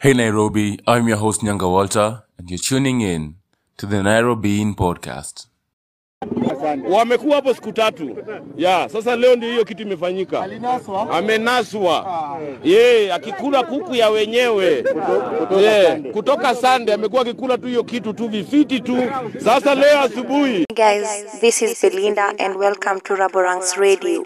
Hey Nairobi, I'm your host Nyanga Walter, and you're tuning in to the Nairobi In Podcast. wamekuwa hapo siku tatu ya sasa. Leo ndio hiyo kitu imefanyika, amenaswa ye akikula kuku ya wenyewe ye, kutoka Sande amekuwa akikula tu hiyo kitu tu vifiti tu. Sasa leo asubuhi Hey guys, this is Belinda and welcome to Raborang's Radio.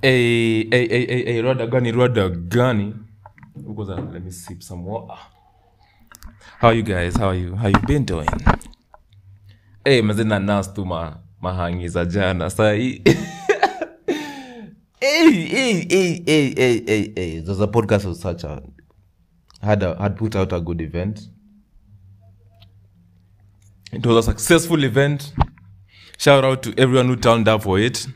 Hey, hey, hey. How you guys? How you? Been doing? Mazina nas tu ma jana sahi. hey, hey, hey, hey, hey, hey, hey. There's a podcast such had put out a good event. It was a successful event. Shout out to everyone who turned up for it.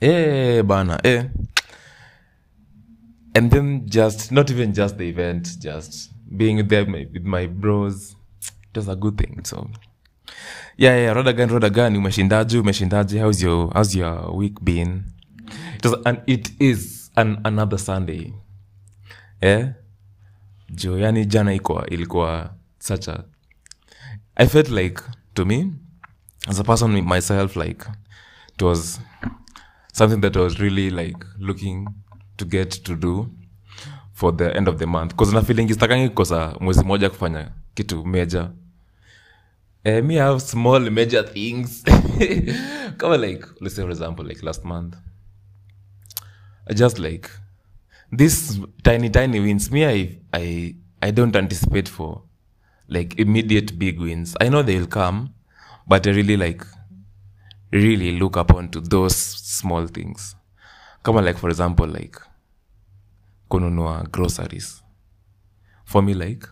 Eh, bana, e And then just, not even just the event, just being there my- with my bros. It was a good thing. So, yeah, yeah, Rodagan, Rodagan, umeshindaje, umeshindaje? How's your, how's your week been? It was, and it is an, another Sunday. Yeah? Jo, yani jana ikwa ilikuwa such a, I felt like, to me, as a person myself, like, it was something that I was really like looking to get to do for the end of the month. Because na feeling istakangi kukosa mwezi moja kufanya kitu major. Uh, me have small major things. Kama like let's say for example like last month. I just like this tiny tiny wins. Me I, I i don't anticipate for like immediate big wins. I know they'll come but i really like really look upon to those small things. Kama like for example like kununua groceries. For me like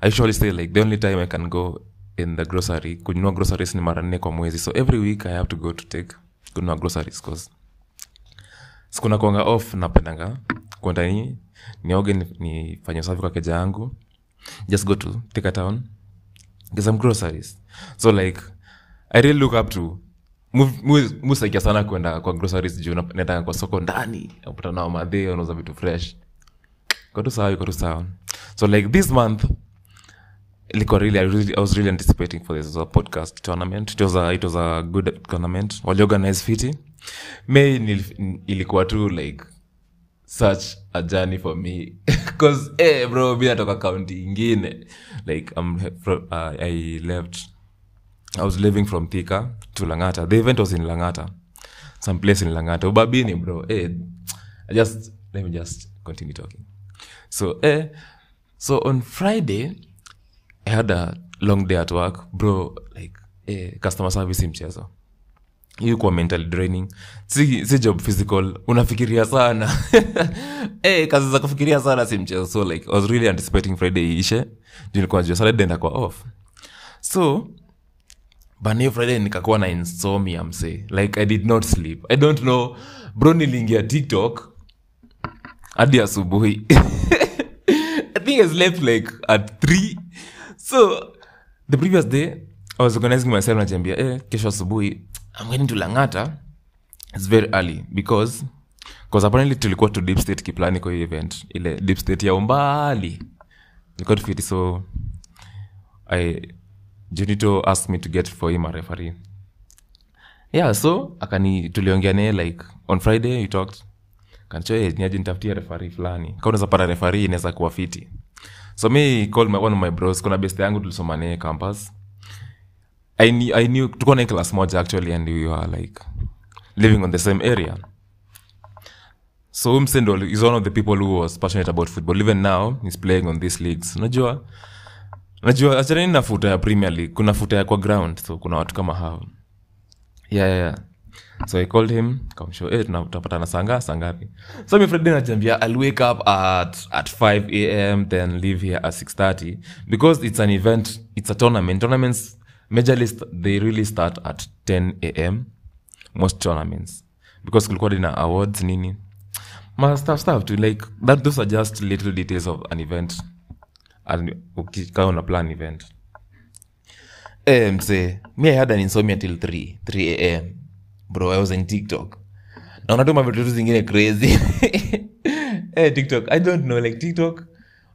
i usually say like the only time i can go in the grocery kununua groceries ni mara nne kwa mwezi. So every week i have to go to take kununua groceries cause sikuna kuanga off napendanga. Kwenda ni nioge ni- usafi kwa keja yangu. Just go to Thika town get some groceries. So like i really look up to musaikia sana kwenda kwa groceries juu na- kwa soko ndani napata nao madhe wanauza vitu fresh. Iko sawa iko sawa. So like this month ilikuwa really, I really I was really anticipating for this uh, podcast tournament. It was a, it was a good tournament. Waliorganize fiti. May nil- ilikuwa tu like such a journey for me. Because eh bro mi natoka kaunti ingine. Like I'm, uh, i left i was living from thika to langata. The event was in langata. Some place in langata. Ubabini bro. Eh i just let me just continue talking. So eh so on friday i had a long day at work. Bro like eh, customer service mchezo. Hii mental draining. Si, si job physical. Unafikiria sana. Eh, kazi za kufikiria sana si mchezo. So like i was really anticipating friday iishe. Juu nilikuwa najua. Saturday nenda kwa off. So but hiyo friday nikakuwa na insomnia mse like i did not sleep. I don't know. Bro niliingia tiktok hadi asubuhi. I think I slept like at three. So the previous day, I was organizing myself najiambia eh, kesho asubuhi I'm going to Langata. It's very early because because apparently tulikuwa to deep state kiplani kwa event ile deep state ya umbali. Ilikuwa so I Junito asked me to get for him a referee? Yeah so akani tuliongea naye like on friday we talked. Kanchoe nitafutia nitafutie refari fulani? Ka unaweza pata refari inaweza kuwa fiti. So mi call my, one of my bros. Kuna best yangu tulisoma naye campus. I knew, I knew tuko na class moja actually and we were like living on the same area. So umsendo is one of the people who was passionate about football. Even now he's playing on these leagues. Unajua najua achanini na futa ya premier league. Kuna futa ya kwa ground so kuna watu kama hao. Yeah, yeah, yeah. so i called him kamshow hey, tutapatana sanga sangapi. So mi friday najambia i'll wake up at, at 5 am then leave here at 630 because it's an event it's a tournament. Tournaments majorly they really start at 10 am most tournaments. Because kulikuwa dina awards nini. Ma stuff to like that those are just little details of an event ukikaa una plan event. Mse mi i had an insomnia till 3 3 am bro i was in tiktok. Na unatuma zingine crazy. Eh, tiktok i don't know like tiktok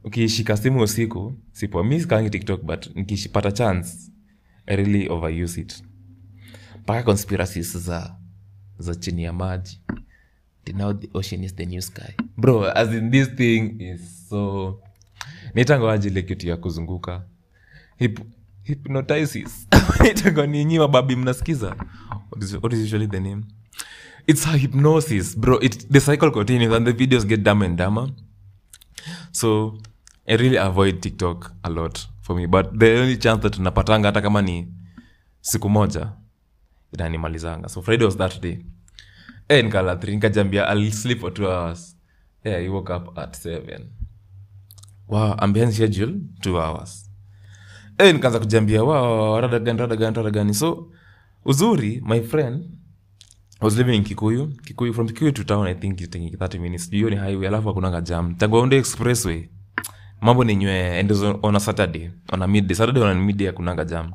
ukishika simu usiku sipo mi sikaangi tiktok but nikishipata chance i really overuse it. Mpaka conspiracies za za chini ya maji. Now the ocean is the new sky. Bro as in this thing is so nitangoaji ile kitu ya kuzunguka? Hip, hypnotisis. Nitango ninyi mababi mnasikiza? What is, what is usually the name? It's a hypnosis bro. It, the cycle continues and the videos get dumb and dumber. So i really avoid tiktok a lot for me but the only chance that napatanga hata kama ni siku moja inanimalizanga. So friday was that day. E nikala three nikajambia i'll sleep for two hours. Yeah i woke up at seven i'm schedule two hours. E, nikaanza kujiambia wow so uzuri my friend was living in kikuyu. Kikuyu from kikuyu to town i think taking 30 minutes. Hiyo ni highway alafu hakunanga jam. Tangoonde expressway. Mambo ni nywe and on a saturday on a midday. Saturday on a midday hakunanga jam.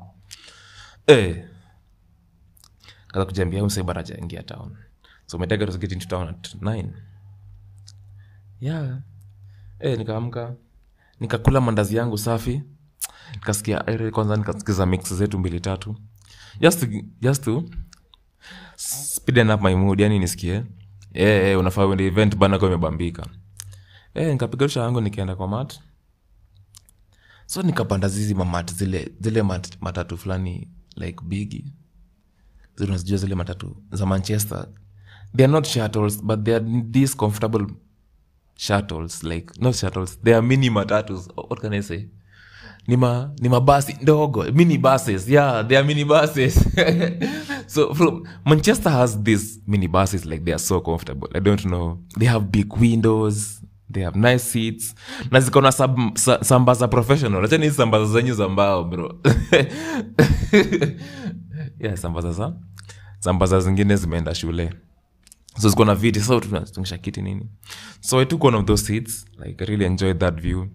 Eh kaza kujambia mse bara jaingia town. So my dad was getting to town at 9 yeah. Eh nikaamka nikakula mandazi yangu safi. Nikasikia aire kwanza nikasikiza mix zetu mbili tatu. Just just to speeden up my mood yani nisikie eh eh unafaa uende event bana kwa imebambika. Eh nikapiga rusha yangu nikaenda kwa mat so nikapanda zizi mamat zile zile mat, matatu fulani like bigi zile zile matatu za manchester. They are not shuttles but they are this comfortable shuttles like not shuttles they are mini matatus. What can i say? Ni ma ni mabasi ndogo mini buses yeah they are mini buses. So from manchester has these mini buses like they are so comfortable. I don't know. They have big windows they have nice seats na ziko na sambaza professional. Achani hizi sambaza zenyu za mbao bro. Yeah sambaza za sambaza zingine zimeenda shule. So ziko na viti so tunashakiti kiti nini so i took one of those seats. Like i really enjoyed that view.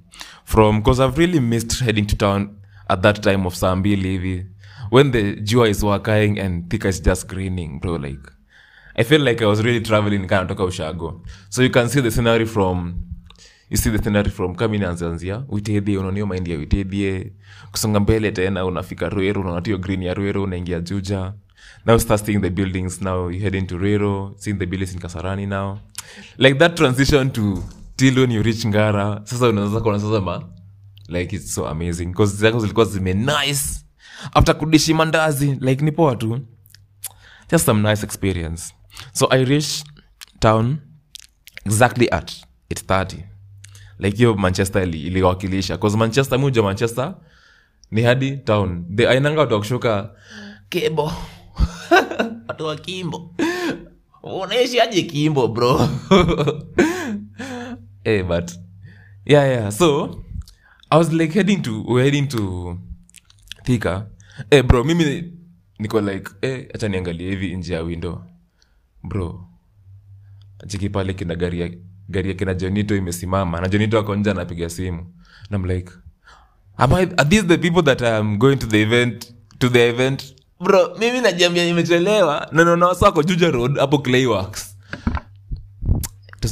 From because i've really missed heading to town at that time of saa mbili when the jua is wakaing and thika is just greening bro like i feel like i was really traveling kind toka ushago. So you can see the scenery from you see the scenery from kamini anzanzia witedhie unaonio maindi ya witedhie kusonga mbele tena unafika ruero unaonatio green ya ruero unaingia juja now start seeing the buildings now you head into rero seeing the buildings in kasarani now. Like that transition to till when you reach ngara sasa unaweza kuona sasa like it's so amazing. Because zako zilikuwa zime nice. After kudishi mandazi like ni poa tu just some nice experience. So i reach town exactly at 830 like hiyo manchester ili- iliwakilisha. Bcause manchester muja manchester ni hadi town. The ainanga watu wakushuka kebo watu wa kimbo. Unaishi kimbo bro? Hey, but yeah yeah so i was like heading to we're heading to thika. Hey, bro mimi niko like hey, acha niangalie hivi nje ya window. Bro chiki pale kina gari ya gari ya kina jonito imesimama na jonito ako nje anapiga simu. And I'm like am I, are these the people that am going to the event to the event bro mimi najiambia imechelewa na naona wako juja road hapo clayworks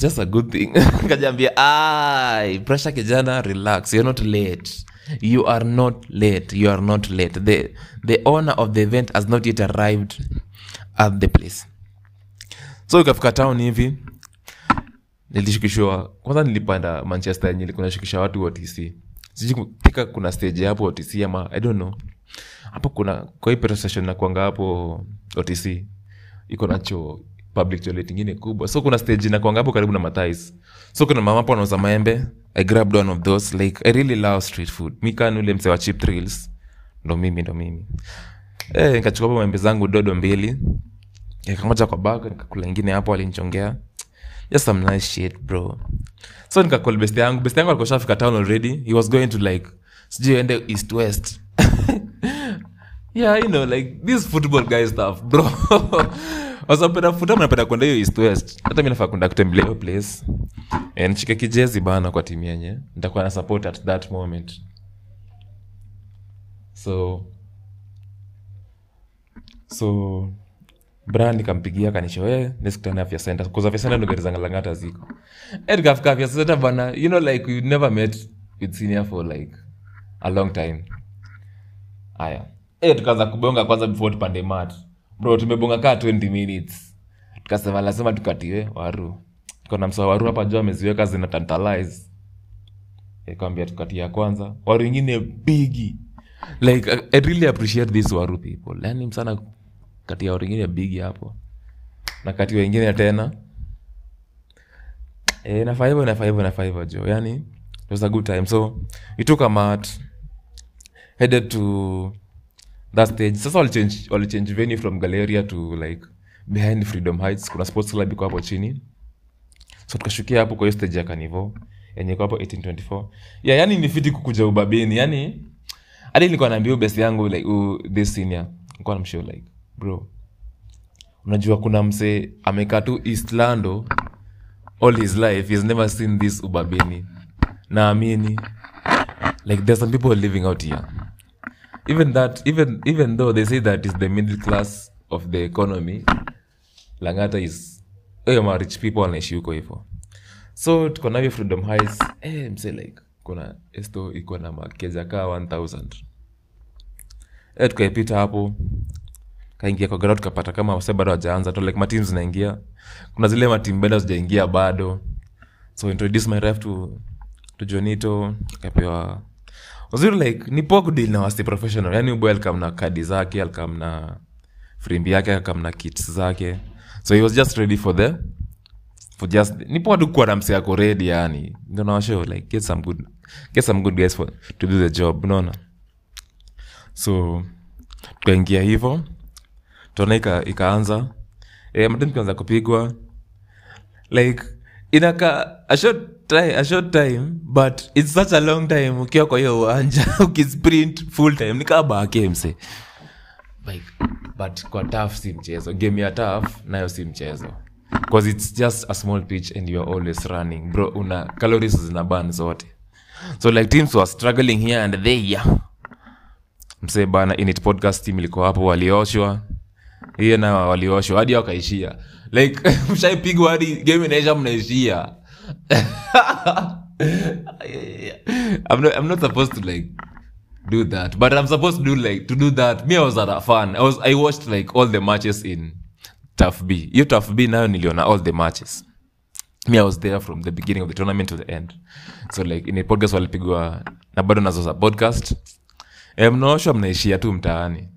just a good thing. Kajambia ai pressure kijana relax. You're not late. You are not late. You are not late. The, the owner of the event has not yet arrived at the place. So ikafika town hivi nilishukishwa kwanza nilipanda manchester yenye nashukisha watu otc sijui kuna stage hapo otc ama i don't know hapo kuna kwa hii nakwanga hapo otc iko nacho public toilet ingine kubwa. So kuna stage nakwanga hapo karibu na mathais. So kuna mama hapo anauza maembe. I grabbed one of those like i really love street food. Mi kani ule mse wa chip trills ndo mimi ndo mimi. E, nikachukua hapo maembe zangu dodo mbili. Nikamoja kwa bag nikakula ingine hapo alinchongea nice shit bro. So yeah you know like this football guy stuff bro. Wasapenda futa mnapenda kwenda hiyo east west. Hata mi nafaa kwenda kutembelea hiyo place. Nishike kijezi bana kwa timu yenye. Nitakuwa na support at that moment. So so bra nikampigia kanishoe nesikutane afya center. Kuza afya center ndo gari ziko. Eh, afya center bana you know like we never met with senior for like a long time. Aya eh tukaanza kubonga kwanza before tupande mat bro tumebonga kaa 20 minutes. Tukasema lazima tukatiwe waru. Kona msa waru hapa juu ameziweka zina tantalize ikawambia tukatia kwanza. Waru ingine bigi. Like I, really appreciate this waru people. Yani msana katia waru ingine bigi hapo. Na kati wengine tena. E, nafaa hivyo nafaa hivyo nafaa hivyo jo yani it was a good time. So we took a mat headed to that stage. Sasa walichange walichange venue from galeria to like behind freedom heights. Kuna sports club iko hapo chini. So tukashukia hapo kwa hiyo stage ya kanivo yenye iko hapo 1824 yeah, yani ni fiti kukuja ubabini. Yani hadi nilikuwa naambia best yangu like uh, this senior. Nilikuwa namshow like bro. Unajua kuna msee amekaa tu east lando all his life. He's never seen this ubabini. Naamini. Like there's some people living out here even that even even though they say that is the middle class of the economy langata is eh, ma rich people wanaishi huko hivo so tuko navyo freedom highs eh, mse like kuna esto iko na makeja kaa 1000 eh, tukaipita hapo kaingia kwa gara tukapata kama wase bado wajaanza tu like matim zinaingia. Kuna zile matim bado zijaingia bado. So introduce my ref to, to jonito kapewa uzuri like ni poa kudil na wasi professional. Yani uboy alikam na kadi zake alikam na frimbi yake alikam na kits zake. So he was just ready for the for just ni poa tu kuwa na yako ready yani. Ndio like get some good get some good guys for to do the job unaona? So tukaingia hivo tuona ika, ikaanza. E, madem tukaanza kupigwa. Like inaka a time, a short time but it's such a long time ukiwa kwa hiyo uwanja ukisprint full time nikaa like, but kwa taf si mchezo. Game ya taf nayo si mchezo. Bcause it's just a small pitch and youare always running. Bro una calories zina ban zote. So like teams were struggling here and there. Msee bana init podcast team ilikuwa hapo walioshwa. Hiyo na walioshwa hadi wakaishia. Like mshaipigwa hadi game inaisha mnaishia I'm not, I'm not supposed to like do that but i'm supposed to do like to do that. Me i was at a fan. i was i watched like all the matches in tough b. You tough b nayo niliona all the matches. Me i was there from the beginning of the tournament to the end. So like in a podcast walipigwa na bado nazoza podcast. E, mnaoshwa mnaishia tu mtaani.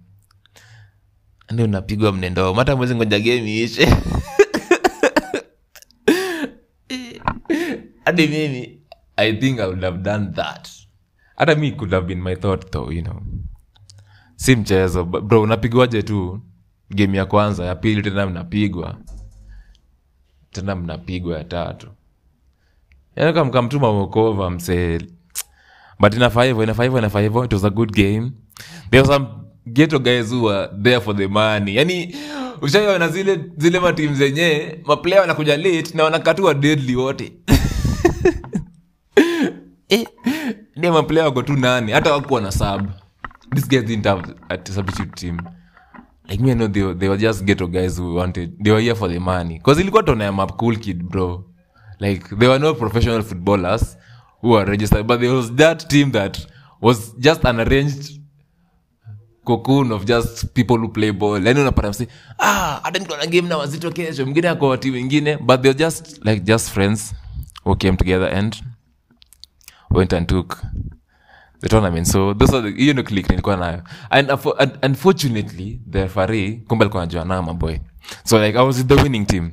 Ndi unapigwa mnendo hata mwezi ngoja game ishe hadi mimi i think i would have done that. Hata mi could have been my thought though you know. Si mchezo. Bro unapigwaje tu? Game ya kwanza ya pili tena mnapigwa. Tena mnapigwa ya tatu. Kamkamtuma mokova msee. But inafaa hivyo inafaa hivyo inafaa hivyo it was a good game. There was some geto guys who were there for the money. Yani ushaiona zile zile matim zenye maplaya wanakuja late na wanakatua deadly wote eh, ndio maplayer wako tu nane hata wakuwa na sub. This guys didn't have a substitute team. Like me I know they, they were just ghetto guys who wanted they were here for the money. Because ilikuwa tona ya cool kid bro. Like they were no professional footballers who were registered but there was that team that was just an arranged cocoon of just people who play ball. Yani unapata msi ah hata mtu ana game na wazito kesho. Mwingine ako timu ingine but they're just like just friends who came together and went and took the tournament. So hiyo ndio click nilikuwa nayo. Unfortunately the fari kumbe alikuwa najua nao maboy so like i was with the winning team.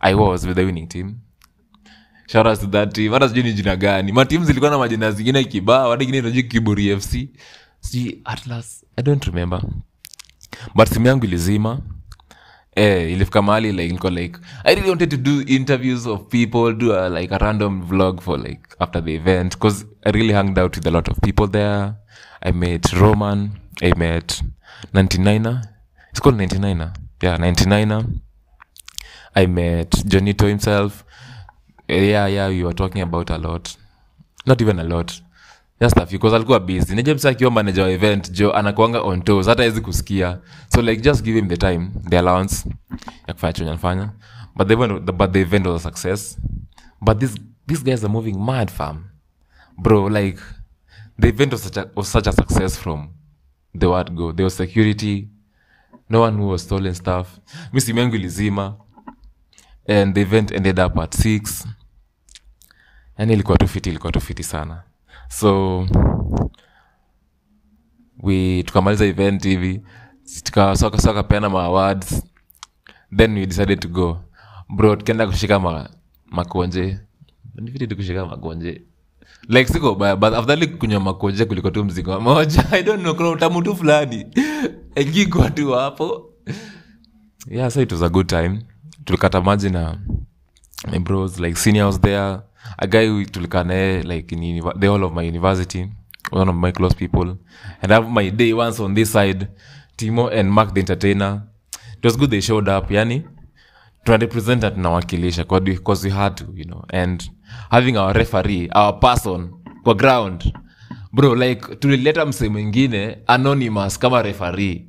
I was with the winning team. Shout to that team. Hata sijui ni jina gani. Matimu zilikuwa zingine kibao eh, ilifika mahali like nilikuwa like i really wanted to do interviews of people do a, like a random vlog for like after the event because i really hung out with a lot of people there. I met roman i met 99er it's called 99er yeah 99er i met jonito himself. Eh, yeah yeah we were talking about a lot. Not even a lot just few, alikuwa busy. Najua akiwa manager wa event jo anakuanga on toes hata hawezi kusikia. So like just give him the time the allowance ya kufanya chenye anafanya. But but the event was a success. But this, these guys are moving mad fam. Bro like the event was such a, was such a success from the word go. There was security. No one who was stolen stuff. Mi simu yangu ilizima. And the event ended up at six. Yani ilikuwa tufiti ilikuwa tufiti sana so we tukamaliza event hivi tukasakapeana ma awards then we decided to go. Bro tukaenda kushika ma, makonje. Ni kushika makonje. Like siko baya but afadhali kunywa makonje kuliko tu mzigo moja. I don't know kuna utamu fulani. Engikwa tu hapo. Yeah so it was a good time. Tulikata maji na my bros like seniors there a guy tulikaa naye like in the whole of my university one of my close people. And have my day once on this side. Timo and mark the entertainer. It was good they showed up yani. Tunarepresent na tunawakilisha because we had to you know. And having our referee our person kwa ground. Bro like tulileta msee mwingine anonymous kama referee.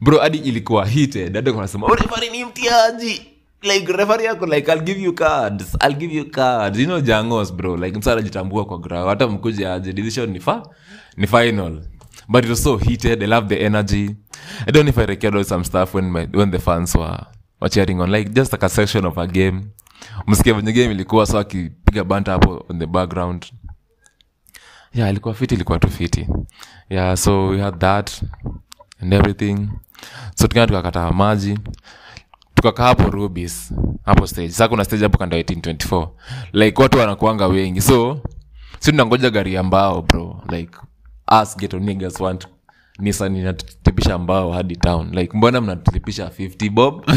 Bro hadi ilikuwa hited hadi oh, ni mtiaji like refari yako like i'll give you cards. I'll give you cards. You know jangos bro. Like msa anajitambua kwa ground hata mkuje aje decision ni fa ni final. But it was so heated. I love the energy. I don't if i recorded some stuff when my when the fans were were cheering on. Like just like a section of a game. Msikia venye game ilikuwa so akipiga banta hapo on the background. Yeah ilikuwa fiti ilikuwa tu fiti. Yeah so we had that and everything. So tukaa tukakata maji tukakaa hapo rubis hapo stage. Saa kuna stage hapo kando 1824 like watu wanakuanga wengi. So si tunangoja gari ya mbao bro. Like us geto niggas want nisan inatulipisha mbao hadi town. Like mbona mnatulipisha 50 bob?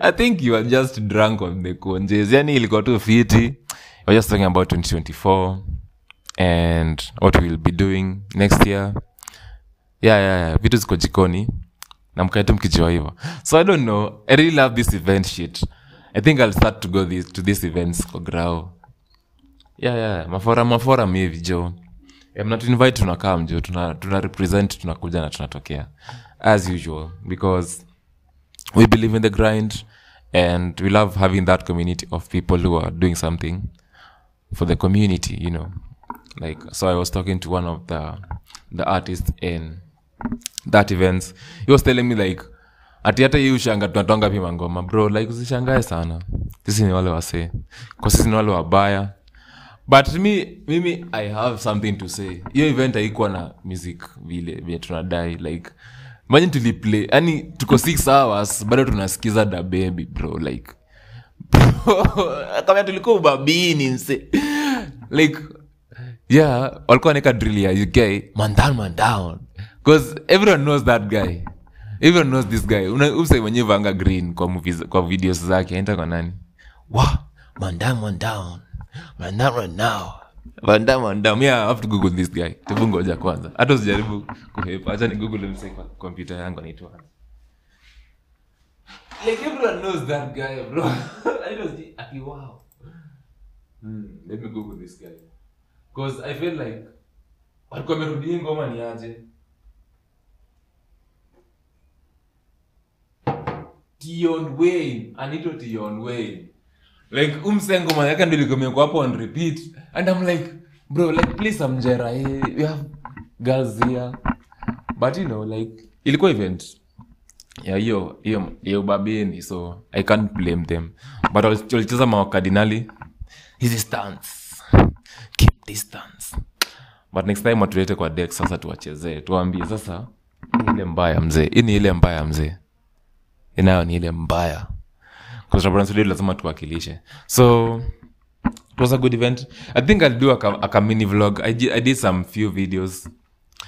I think you are just drunk on the conjes yani ilikuwa tu fiti. We're just talking about 2024 and what we'll be doing next year. Yeah, yeah, yeah. vitu ziko jikoni na mkijiwa hivyo. So i don't know. I really love this event shit. I think i'll start to go this, to these events kwa grao yeah, yeah. mafora mafora hivi jo yeah, mnatuinvite tunakaa mjo tuna, tuna represent tunakuja na tunatokea. As usual because we believe in the grind and we love having that community of people who are doing something for the community you know. Like so i was talking to one of the the artists in that events. He was telling me like ati hata hii ushanga tunatonga pima ngoma. Bro like usishangae sana. Sisi ni wale wasee. Kwa sisi ni wale wabaya. But mi mimi i have something to say. Hiyo event haikuwa na music vile vile tunadai like imagine tuliplay yani tuko six hours bado tunasikiza da baby bro like kama tulikuwa ubabini mse like yeah walikuwa naeka drill ya uk man down man down because everyone knows that guy. Everyone knows this guy. Mwenyewe vanga green kwa movies, kwa videos zake. Aenda kwa nani? Wa mandam mandam down. Man down now. Man down man down. Yeah have to google this guy. Tebu kwanza. Hata sijaribu kuhepa. Acha google mse kwa kompyuta yangu anaitwa. Like everyone knows that guy bro. I was ati wow. Hmm, let me google this guy. Because i feel like walikuwa wamerudia ngoma ni aje tion wayne. Anito Dion wayne. Like umsengo yake ndo ilikuwa hapo on repeat. And i'm like bro like please amjera we have girls here. But you know like ilikuwa event. Ya hiyo hiyo hiyo ubabini so i can't blame them. But wal- walicheza mawakardinali hizi stance keep distance. But next time watulete kwa deck sasa tuwachezee. Tuwaambie sasa ni ile mbaya mzee. Hii ile mbaya mzee inayo ni ile mbaya. Lazima tuwakilishe. So it was a good event. I think i'll do a, a, mini vlog. I, I did some few videos.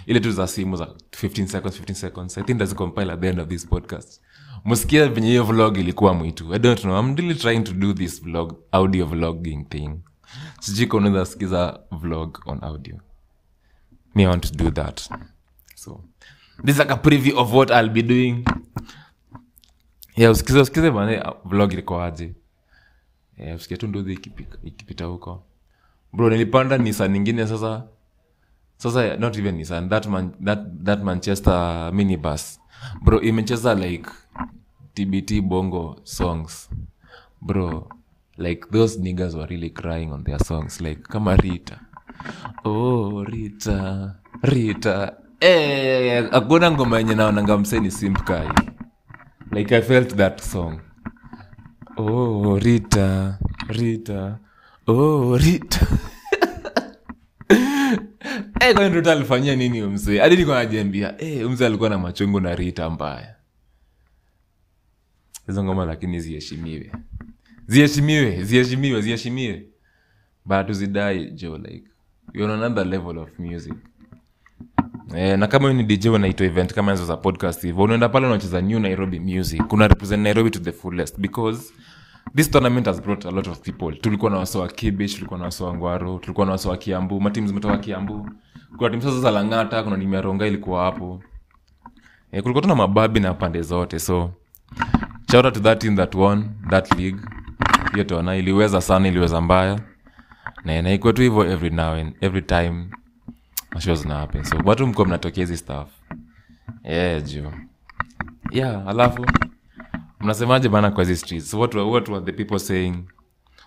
Ile tu za simu za 15 seconds 15 seconds. I think that's compile at the end of this podcast. Msikia venye hiyo vlog ilikuwa mwitu. I don't know. I'm really trying to do this vlog audio vlogging thing. Sijiko unaweza sikiza vlog on audio. Me i want to do that. So this is like a preview of what i'll be doing yeah usikize usikize bana vlog ilikoaje yeah, usikie tu nduhi ikipita huko. Bro nilipanda nisan ingine sasa. Sasa not even nisan that, man, that, that manchester minibus. Bro imecheza like tbt bongo songs. Bro like those niggers were really crying on their songs like kama rita. Oh rita rita. Eh, hakuna ngoma yenye naonanga mseni simpkai like i felt that song. Oh rita rita. Oh rita. Eh, rita alifanyia nini huyu msee hadi niko najiambia hey, huyu alikuwa na machungu na rita mbaya. Hizo ngoma lakini ziheshimiwe. Ziheshimiwe ziheshimiwe ziheshimiwe. But tuzidai jo like you're on another level of music Eh, na kama ni dj unaitwa event kama hizo za podcast hivo unaenda pale unacheza new nairobi music. Kuna represent nairobi to the fullest because this tournament has brought a lot of people. Tulikuwa na wasoa kibish tulikuwa na wasoa ngwaro tulikuwa na wasoa kiambu matimu zimetoka kiambu. Kuna timu sasa za langata kuna timu ilikuwa hapo. Eh, kulikuwa tuna mababi na pande zote so shout out to that team that won that league. Hiyo tona iliweza sana iliweza mbaya. Na na ikuwa tu every now and every time mashow zina happen. So watu mko mnatokea hizi stuff. Yeah juu yeah alafu mnasemaje bana kwa hizi streets? What, what were the people saying?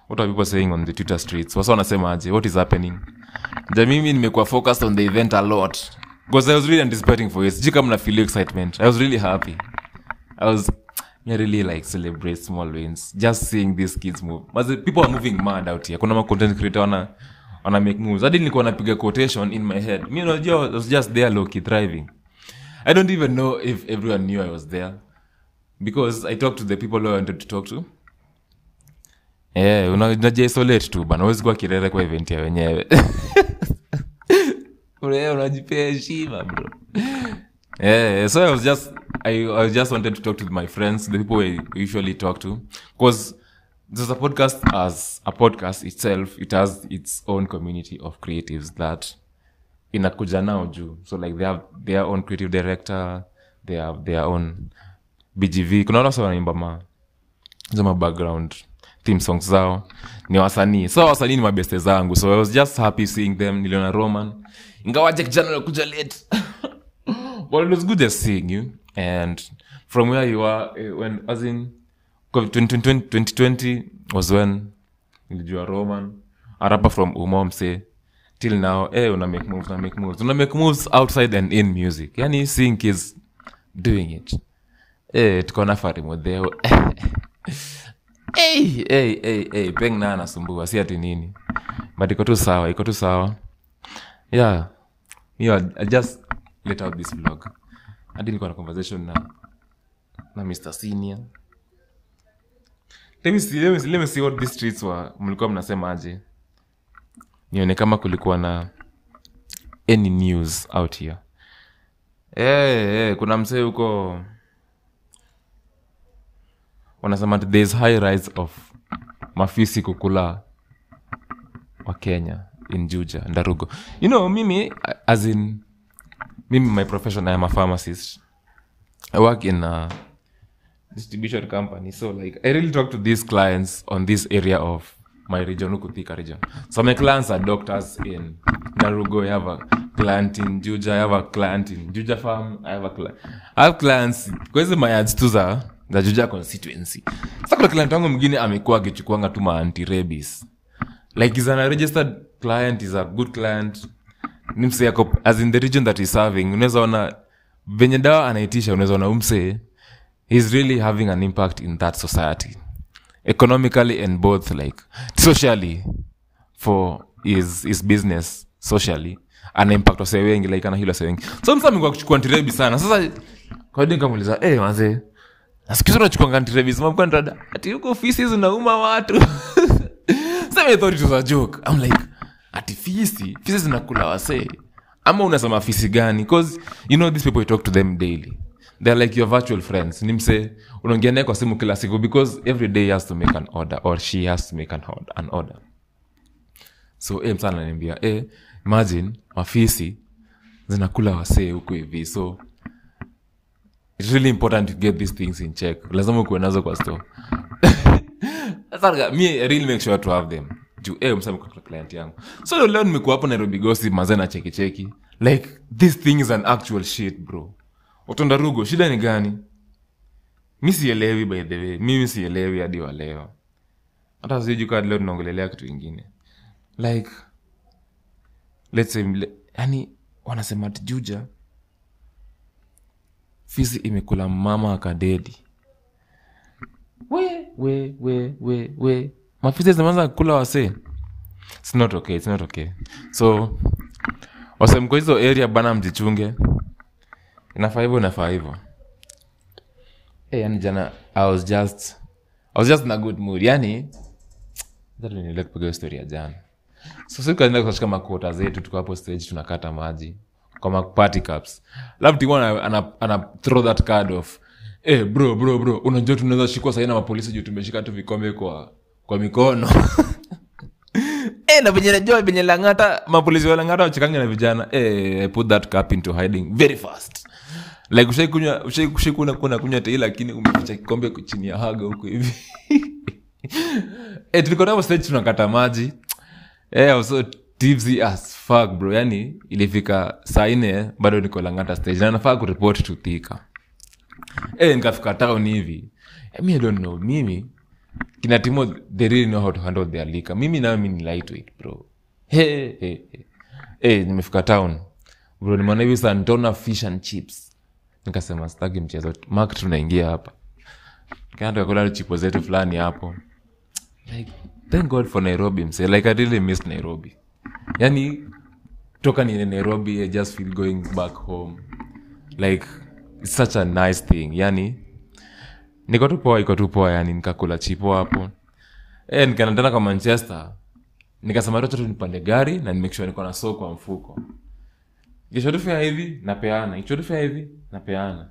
What are people saying on the twitter streets? Wasa wanasemaje? What is happening? Ja mimi nimekuwa focused on the event a lot. Because i was really anticipating for it jika mna feel excitement. I was really happy. I was really like celebrate small wins. Just seeing these kids move. Mas people are moving mad out here. Kuna content creator wana wana make moves. Hadi nilikuwa napiga quotation in my head. Mi unajua was just there loki thriving. I don't even know if everyone knew i was there because i talked to the people who i wanted to talk to. Yeah, tu bana uwezi kuwa kirere kwa event ya wenyewe. Unajipea heshima bro. Yeah, so I was just I, I just wanted to talk to my friends, the people I usually talk to, because there's a podcast as a podcast itself. It has its own community of creatives that inakuja nao juu. So like they have their own creative director, they have their own BGV. Kuna watu background theme songs zao ni wasanii so wasanii ni mabeste zangu so i was just happy seeing them niliona roman ingawaje kijana nakuja late well, it was good just seeing you. And from where you are, eh, when as 2020, 2020 was when nilijua Roman, a from Umomse, till now, eh, una make moves, una make moves, una make moves outside and in music. Yani seeing kids doing it. Eh, tuko na Fari Modeo. hey, hey, hey, hey, peng na anasumbua, si ati nini. But iko tu sawa, iko tu sawa. Yeah. Yeah, I just let out this vlog. Hadi nilikuwa na conversation na na Mr. Senior. Let me see, let. Mlikuwa mnasemaje? Nione kama kulikuwa na any news out here. Eh, hey, kuna msee huko wanasema ati high rise of mafisi kukula wa Kenya in Juja, Ndarugo. You know, mimi as in mimi my profession I am a pharmacist. I work in a distribution company. So like I really talk to these clients on this area of my region, ukuthika region. So my clients are doctors in Narugo. I have a client in Juja. I have a client in Juja Farm. I have a client. I have clients kwezi my ads tu za za Juja constituency. Sasa kuna client wangu mwingine amekuwa akichukuanga tu maanti rabies. Like is an registered client is a good client ni msee as in the region that is serving unaweza ona venye dawa anaitisha unaweza ona umsee he's really having an impact in that society economically and both like socially for his, his business socially. Ana impact wengi like ana hilo wase wengi. So msa kuchukua ntirebi sana. Sasa kwadi nikamuuliza eh mazee nasikiza unachukua ntirebi sema ati huko fisi zinauma watu. Sasa I thought it was a joke. I'm like ati fisi fisi zinakula wasee. Ama unasema fisi gani? Because you know these people talk to them daily they're like your virtual friends. Ni mse unaongea kwa simu kila siku because every day has to make an order or she has to make an, order- an order. So e msana ananiambia e imagine mafisi zinakula wasee huku hivi. So it's really important to get these things in check. Lazima ukuwe nazo kwa store. Really make sure to have them. Eh, client yangu. So leo nimekuwa hapo nairobi gosi mazee na cheki cheki. Like this thing is an actual shit bro utondarugo shida ni gani? Mi sielewi by the way. Mimi sielewi hadi wa hata sijui leo tunaongelelea kitu ingine like let's say le, yani wanasema tijuja fisi imekula mama akadedi we we we we we. Mafisi zimeanza kula wasee? Its not okay its not okay. So wasemko hizo area bana mjichunge inafaa hivyo inafaa hivyo. Hey, yani jana i was just i was just in a good mood. Yani niile kupiga story ya jana. So sikaenda kushika makota zetu tuko hapo stage tunakata maji kwa ma party cups. Labda tiwa ana, ana, throw that card off. Eh bro bro bro unajua tunaweza shikwa sahii na mapolisi juu tumeshika tu vikombe kwa kwa mikono. Eh na venye najua venye langata mapolisi wa langata wachikange na vijana. Eh put that cup into hiding very fast like ushaikunywa kunywa tei lakini umeficha kikombe chini ya haga huko hivi. Eh tulikuwa hapo stage tunakata maji. I so tipsy as fuck bro. Yani ilifika saa nne bado niko langata stage. Na nafaa kuripoti to thika. Eh nikafika town hivi. Eh, mi don't know. Mimi kina timo they really know how to handle their liquor. Mimi nayo mi ni lightweight bro. Hey, hey, hey. hey, nimefika town. Bro nimeona hivi santona fish and chips nikasema sitaki mchezo. Mak tunaingia hapa. Kantukakula chipo zetu fulani hapo. Like thank god for nairobi mse like i really miss nairobi. Yani toka niene nairobi i just feel going back home. Like it's such a nice thing. Yani niko tu poa iko tu poa yani nikakula chipo hapo. E, nikaenda tena kwa manchester. Nikasema tu nipande gari na nimekishwa niko na soo kwa mfuko ikishotufea hivi napeana ikishotufea hivi napeana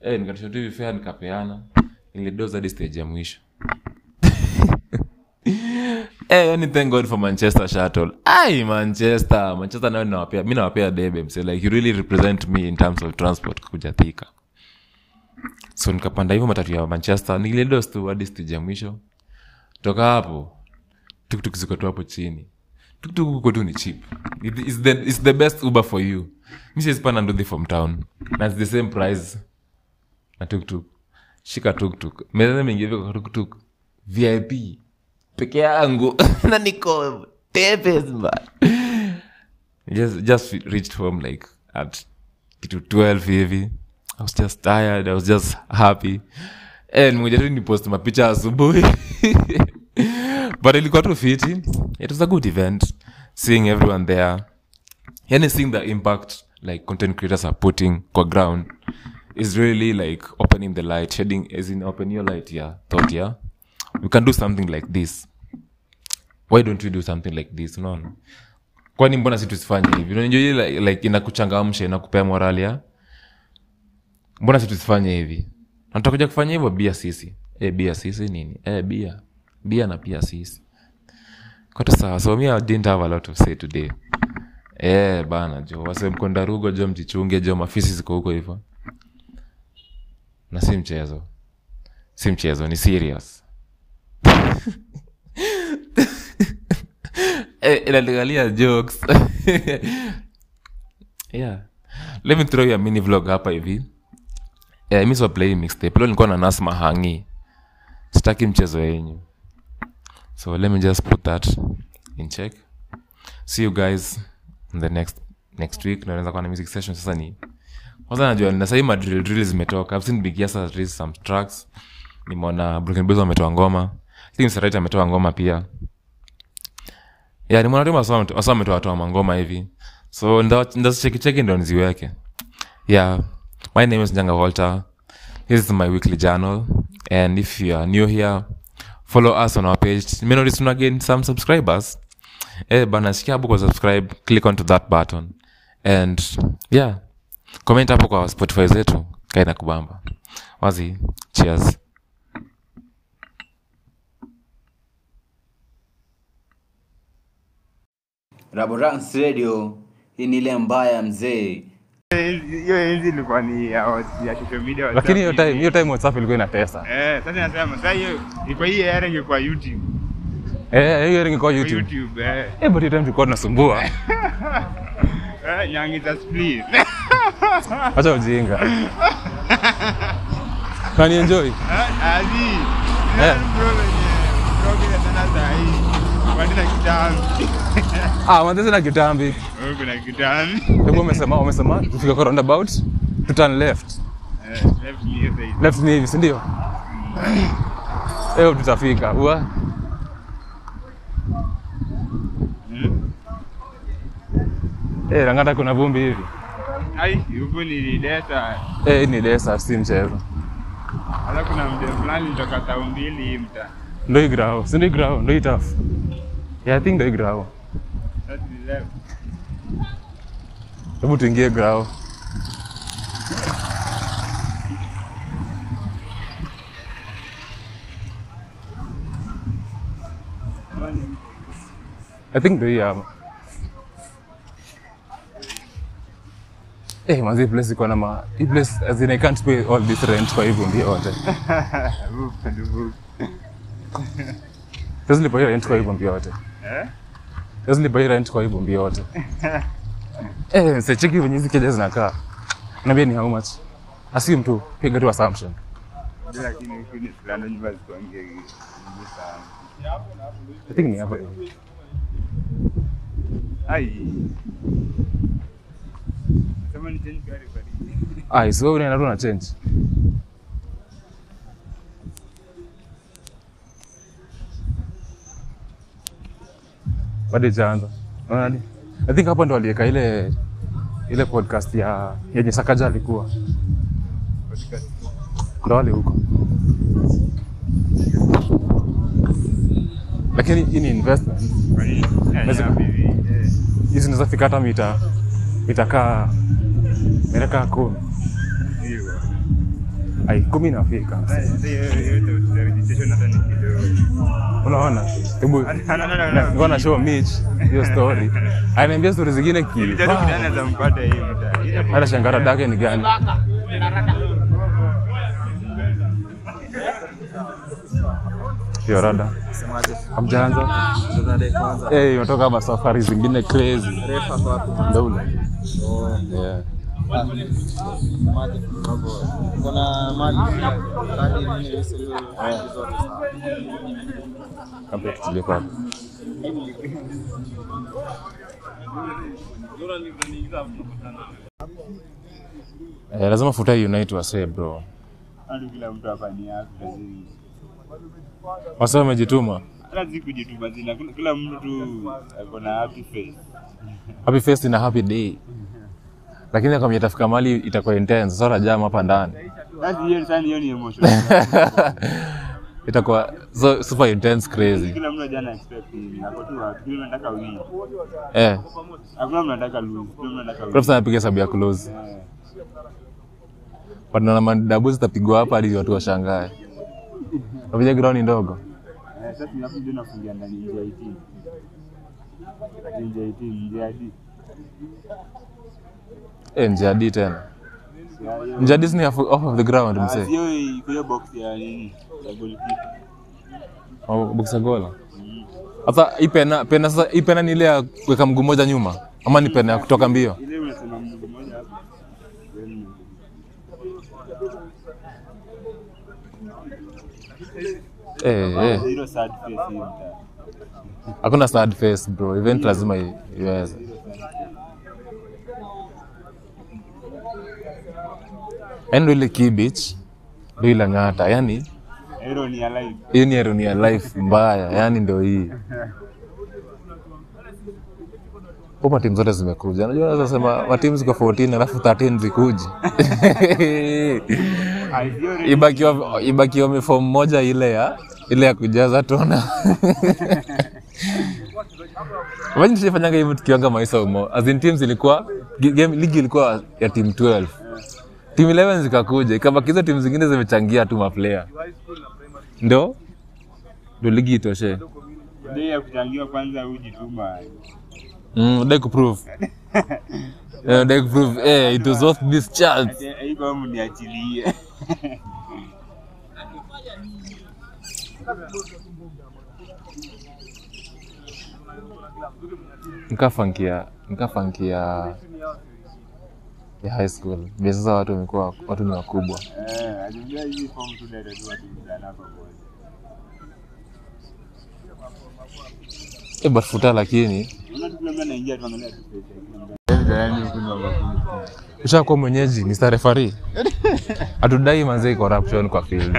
e, nikatishoti hivi fea nikapeana ilidoza hadi stage ya mwisho Hey, thank god for manchester shuttle. Ai manchester manchester nayo nawapea mi nawapea debe mse like you really represent me in terms of transport kuja so nikapanda hivyo matatu ya manchester nilidos tu mwisho toka hapo tuktuk ziko tu hapo chini tuktuk ni cheap. It- it's the, it's the best uber for you. Mi siezipanda nduthi from town. Na it's the same price. Na tuktuk. Shika tuktuk. Mezana mengivi kwa tuktuk. Vip peke yangu. Na niko tepes just, just reached home like at kitu 12 hivi. I was just tired. I was just happy. And moja tu nipost mapicha asubuhi but ilikuwa tu fiti it was a good event seeing everyone there. Yani seeing the impact like content creators are putting kwa ground is really like opening the light shedding as in open your light yeah thought yeah. We can do something like this. Why don't we do something like this unaona? Kwani mbona si tusifanye hivi? Unajua like, like inakuchangamsha inakupea morali ya mbona si tusifanye hivi? Na kufanya hivyo bia sisi. E, bia sisi nini? E, bia bia na pia sisi. Kote sawa so mi didn't have a lot to say today. E, bana jo wasemkondarugo jo mjichunge jo mafisi ziko huko hivyo. Na si mchezo. Si mchezo ni serious. Eh, inaniangalia jokes. Yeah. Let me throw you a mini vlog hapa hivi. Yeah, mi playing mixtape. Leo nilikuwa na nasma hangi sitaki mchezo yenyu so let me just put that in check. See you guys in the next next week. Naweza kuwa na music session. Sasa ni kwanza najua na sahii madrill drill zimetoka. I've seen some tracks. Nimeona broken boys wametoa ngoma. Sarait ametoa ngoma pia. Ya nimeona tu wasa watoa mangoma hivi. So ndazichekicheki ndo niziweke. Yeah my name is njanga walter. This is my weekly journal. And if you are new here follow us on our page. May tuna gain some subscribers. Eh bana shikia hapo kwa subscribe click onto that button. And yeah. Comment hapo kwa spotify zetu kaina kubamba. Wazi cheers. Raborans Radio hii ni ile mbaya mzee. Hiyo enzi ilikuwa ni ya, social media lakini hiyo time hiyo time whatsapp ilikuwa inatesa eh sasa nasema sasa hiyo ilikuwa hii era ingekuwa youtube Eh, hiyo era Kwa YouTube. YouTube eh. Eh, but hiyo time tulikuwa tunasumbua. Eh, Nyangi just please. Acha ujinga. Kani enjoy? Eh, Azi. Eh. Bro bro, bro, bro, bro, bro, bro, bro, bro, kitambi. Ah, mandese na kitambi. Wewe kuna kitambi. Hebu umesema umesema tufike kwa roundabout, to turn left. Eh, left ni hivi, si ndio? Leo tutafika. Ua. Hmm. Eh, Lang'ata kuna vumbi hivi. Ai, huku nilileta. Eh, ni desa si mchezo. Hata kuna mzee fulani toka tao mbili hii mta. Ndio hii grao, si ndio hii grao, ndio hii. Yeah, I think ndio hii grao. That's the left. Hebu tuingie grao. I think they hapa. Eh, manzi place iko na ma... Hii place as in I can't pay all this rent kwa hivyo ndio vuka. Sasa nilipa hiyo rent kwa hivyo ndio wote. Eh? Nilipa hii rent kwa hivyo ndio yote. Eh, sasa cheki venye hizi keja zinakaa. Niambie ni how much? Assume tu, piga tu assumption. I think ni hapa. Ai. Sema ni change gari bali. Ah, so wewe unaenda tu na change. Bado ijaanza. Unaona? I think hapa ndo aliweka ile ile podcast ya yenye Sakaja alikuwa. Ndo ali huko. Lakini hii ni investment. Hizi zinaweza fika hata mita itakaa mitakaa kumi. Ai, kumi inafika. Unaona? Hebu na show Mitch hiyo story. Ananiambia story zingine ki. Kijana kijana za mpata hii mta. Hii hapa- Hata shangara dake ni gani? Hiyo rada. Hamjaanza? Eh, imetoka hapa safari zingine crazy. Ndio ule. Yeah. Eh, lazima futa unite wasee bro. Wasee wamejituma. Happy face na happy day. Lakini kama itafika mali itakuwa intense, sasa jam hapa ndani. Itakuwa so super intense crazy. Kila mtu jana expect hivi. Hapo tu kila mtu win. Eh, Hakuna mtu anataka lose. Kila mtu anataka win. Prof anapiga hesabu ya close. Eh. na madabu zitapigwa hapa hadi watu washangae. Unajua ground ndogo. Eh, sasa tunakuja nafungia ndani ya 18. Nje ya 18, nje ya D. Eh, nje D tena. Hiyo- D off off of the ground Ah, msee. sio hiyo box ya nini? Ya goalkeeper. Oh, gola. Sasa hii pena pena sasa hii pena ni ile ya kuweka mguu mmoja nyuma ama ni pena ya kutoka mbio? Ile unasema mguu mmoja. Eh, eh. Hakuna sad face bro. Event lazima iweze. Ndo ile key beach ndo ile ng'ata, yani hii ni irony ya life mbaya, yani ndo hii. Huko matimu zote zimekuja. Unajua naweza sema matimu ziko 14 alafu 13 zikuji. Ibakiwa ibakiwa mifomu moja ile ya ile ya kujaza tona. Imagine tulifanyanga hivyo tukiwanga maisa umo. As in teams ilikuwa game ligi ilikuwa ya team 12. Team 11 zikakuja, ikabakiza timu zingine zimechangia tu maplayer. Ndo ndo ligi itoshe. Ya kuchangiwa kwanza ujituma. Mm, dai kuprove. Eh, dai kuprove eh it was worth this chance. Hii mniachilie. nikafankia nikafankia ya high school. Sasa watu wamekuwa watu ni wakubwa. Eh, e, but futa lakini. Unaona tu kila mtu anaingia tu angalia tu pesa. Vijana huku ni wakubwa. ushakuwa mwenyeji ni starefari hatudai manzei corruption kwa field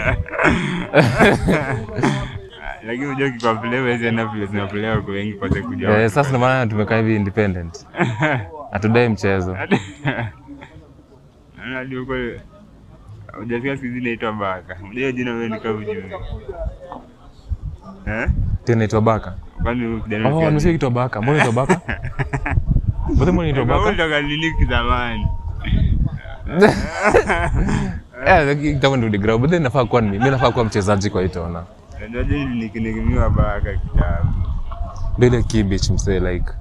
Lakini unajua ukikomplewa hizi enda vile zinapelewa kwa wengi kwa kuja. eh, sasa ndio maana tumekaa hivi independent. Hatudai mchezo Siku hizi inaitwa baka. Unajua jina wewe ni. Eh? tena naitwa baka Kwani kijana oh nimesikia kitwa baka mbona naitwa baka mbona mbona naitwa baka kizamani? eh kitambo ndio grau but then nafaa kuwa mimi nafaa kuwa mchezaji kwa itona Unajua Ndio ni kinigimiwa baka kitabu. ndio ile kibich msee like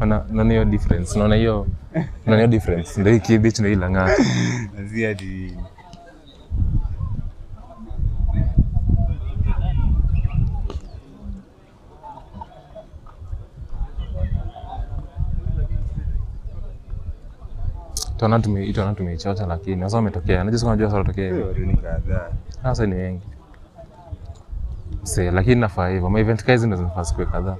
Unaona hiyo difference? Unaona hiyo unaona hiyo difference? Ndio hii kibich ndio Nazia tumeichota lakini sasa umetokea. Sasa unajua sasa utokea ni sasa ni wengi. Se lakini nafaa hivyo. Ma event kazi zinafaa siku kadhaa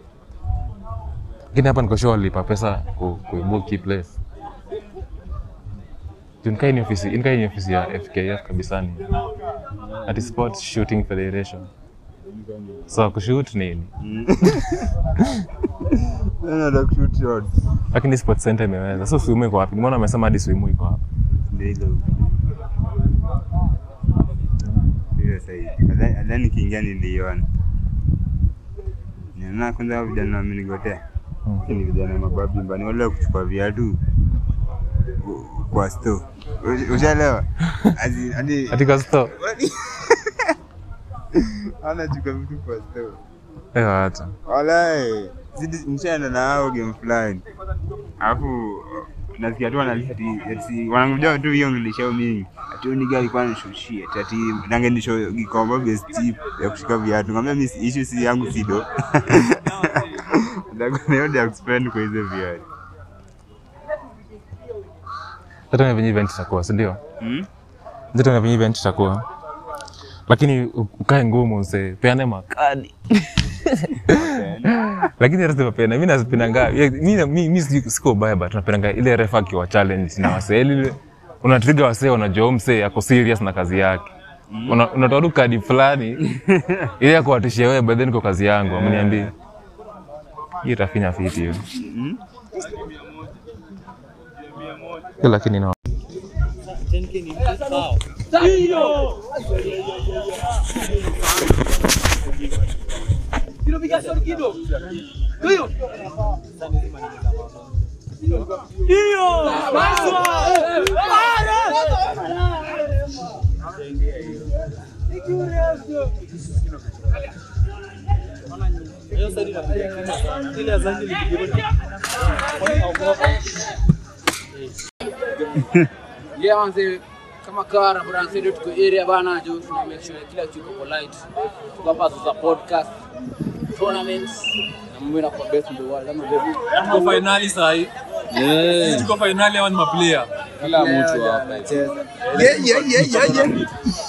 lakini hapa niko sure walipa pesa ku, kuibook hii place Tunkai ni ofisi inkai ni ofisi ya FKF kabisa ni ati sport shooting federation so kushoot nini Nataka kushoot shot. lakini sports center imeweza so swimu iko wapi nimeona amesema hadi swimu iko hapa Ndio. Hiyo sahihi. Nadhani nikiingia niliona. Niona kwanza vijana wamenigotea. Ni vijana mababi mbani wale kuchukua viatu kwa store. Ush- Ushaelewa? Ati katika store anachukua vitu kwa store. eh hata Walai, zidi mshaenda na hao game fulani. Alafu nasikia tu wanalia ati ati wanangoja tu hiyo nilishao mimi. Ati huyu nigga alikuwa anishushia ati ati nangenisho gikomba best tip ya kushika viatu. Ngambia mimi issue si yangu sido. Hata na venye event itakuwa si ndio? Hmm? na event itakuwa. Lakini ukae ngumu mse peane makadi. Lakini hata sipapenda mi nazipendanga. Siko ubaya ba, napendanga ile refa akiwa challenge na wasee. Ile unatriga wasee wanajua msee ako serious na kazi yake. Una- unatoa tu kadi fulani ile ya kuwatishia wewe but then kwa kazi yangu ameniambia itafinya fiti hiyo lakini na Yeah, manze kama kawa Brancedo tuko area bana jo tuna make sure kila kitu iko polite. Tuko hapa za podcast tournaments na mimi na kwa best in the world ama vipi? tuko fainali sahi Yeah. tuko finali ama ni maplayer Kila mtu hapa. Yeah, yeah, yeah, yeah, yeah.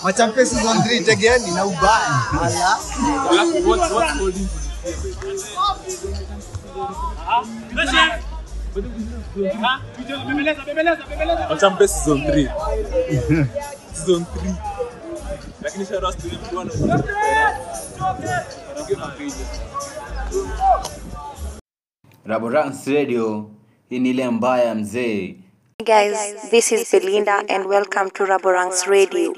Machampe season 3 tegeni na ubani. Ala. What what holding Machampe season 3 season 3 lakini Sharas tulimjua na Raborans Radio, hii ni ile mbaya mzee. Guys, this is Belinda and welcome to Raborang's Radio.